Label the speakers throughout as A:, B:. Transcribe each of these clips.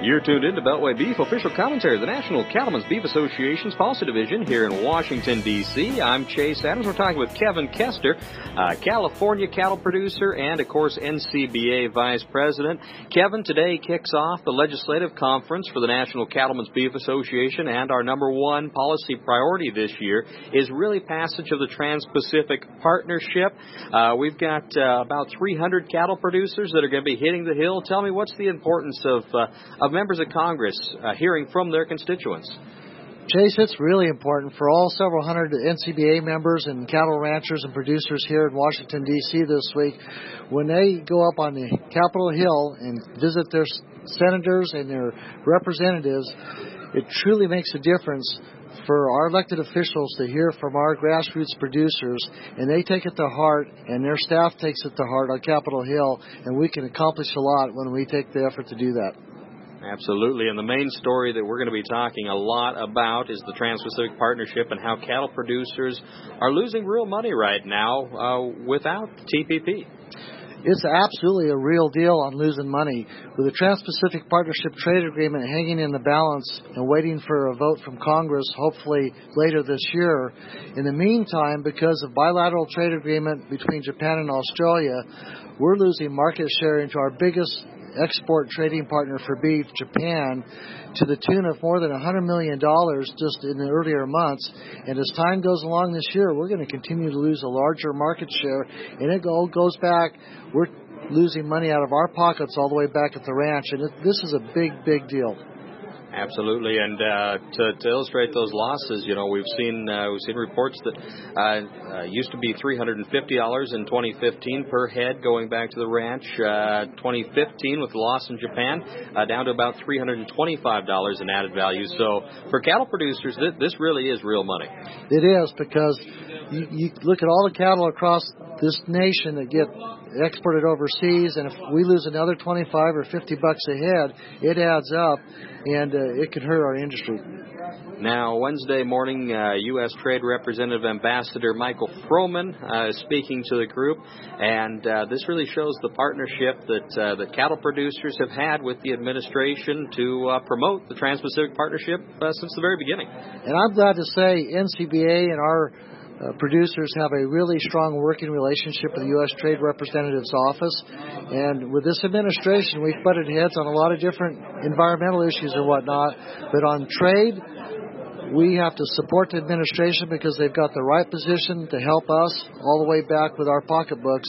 A: You're tuned in to Beltway Beef official commentary, the National Cattlemen's Beef Association's policy division here in Washington, D.C. I'm Chase Adams. We're talking with Kevin Kester, uh, California cattle producer and, of course, NCBA vice president. Kevin, today kicks off the legislative conference for the National Cattlemen's Beef Association, and our number one policy priority this year is really passage of the Trans-Pacific Partnership. Uh, we've got uh, about 300 cattle producers that are going to be hitting the hill. Tell me, what's the importance of, uh, of members of Congress uh, hearing from their constituents?
B: Chase, it's really important for all several hundred NCBA members and cattle ranchers and producers here in Washington, D.C. this week when they go up on the Capitol Hill and visit their senators and their representatives. It truly makes a difference for our elected officials to hear from our grassroots producers, and they take it to heart, and their staff takes it to heart on Capitol Hill, and we can accomplish a lot when we take the effort to do that.
A: Absolutely. And the main story that we're going to be talking a lot about is the Trans Pacific Partnership and how cattle producers are losing real money right now uh, without TPP.
B: It's absolutely a real deal on losing money. With the Trans Pacific Partnership Trade Agreement hanging in the balance and waiting for a vote from Congress, hopefully later this year. In the meantime, because of bilateral trade agreement between Japan and Australia, we're losing market share into our biggest export trading partner for beef, Japan, to the tune of more than $100 million just in the earlier months. And as time goes along this year, we're going to continue to lose a larger market share. And it all goes back, we're losing money out of our pockets all the way back at the ranch. And it, this is a big, big deal.
A: Absolutely, and uh, to, to, illustrate those losses, you know, we've seen uh, we've seen reports that uh, uh used to be three hundred and fifty dollars in 2015 per head going back to the ranch. Uh, 2015 uh, with the loss in Japan uh, down to about 325 dollars in added value. So for cattle producers, th- this really is real money.
B: It is because you, you look at all the cattle across this nation that get exported overseas, and if we lose another 25 or 50 bucks a head, it adds up, and uh, it could hurt our industry.
A: Now, Wednesday morning, uh, U.S. Trade Representative Ambassador Michael Froman uh, is speaking to the group, and uh, this really shows the partnership that uh, that cattle producers have had with the administration to uh, promote the Trans-Pacific Partnership uh, since the very beginning.
B: And I'm glad to say NCBA and our uh, producers have a really strong working relationship with the U.S. Trade Representative's office. And with this administration, we've butted heads on a lot of different environmental issues and whatnot. But on trade, we have to support the administration because they've got the right position to help us all the way back with our pocketbooks.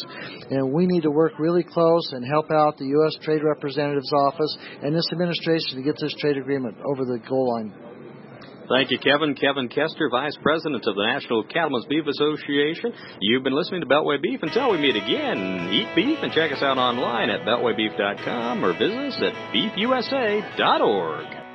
B: And we need to work really close and help out the U.S. Trade Representative's office and this administration to get this trade agreement over the goal line.
A: Thank you, Kevin. Kevin Kester, Vice President of the National Cattlemen's Beef Association. You've been listening to Beltway Beef. Until we meet again, eat beef and check us out online at beltwaybeef.com or visit us at beefusa.org.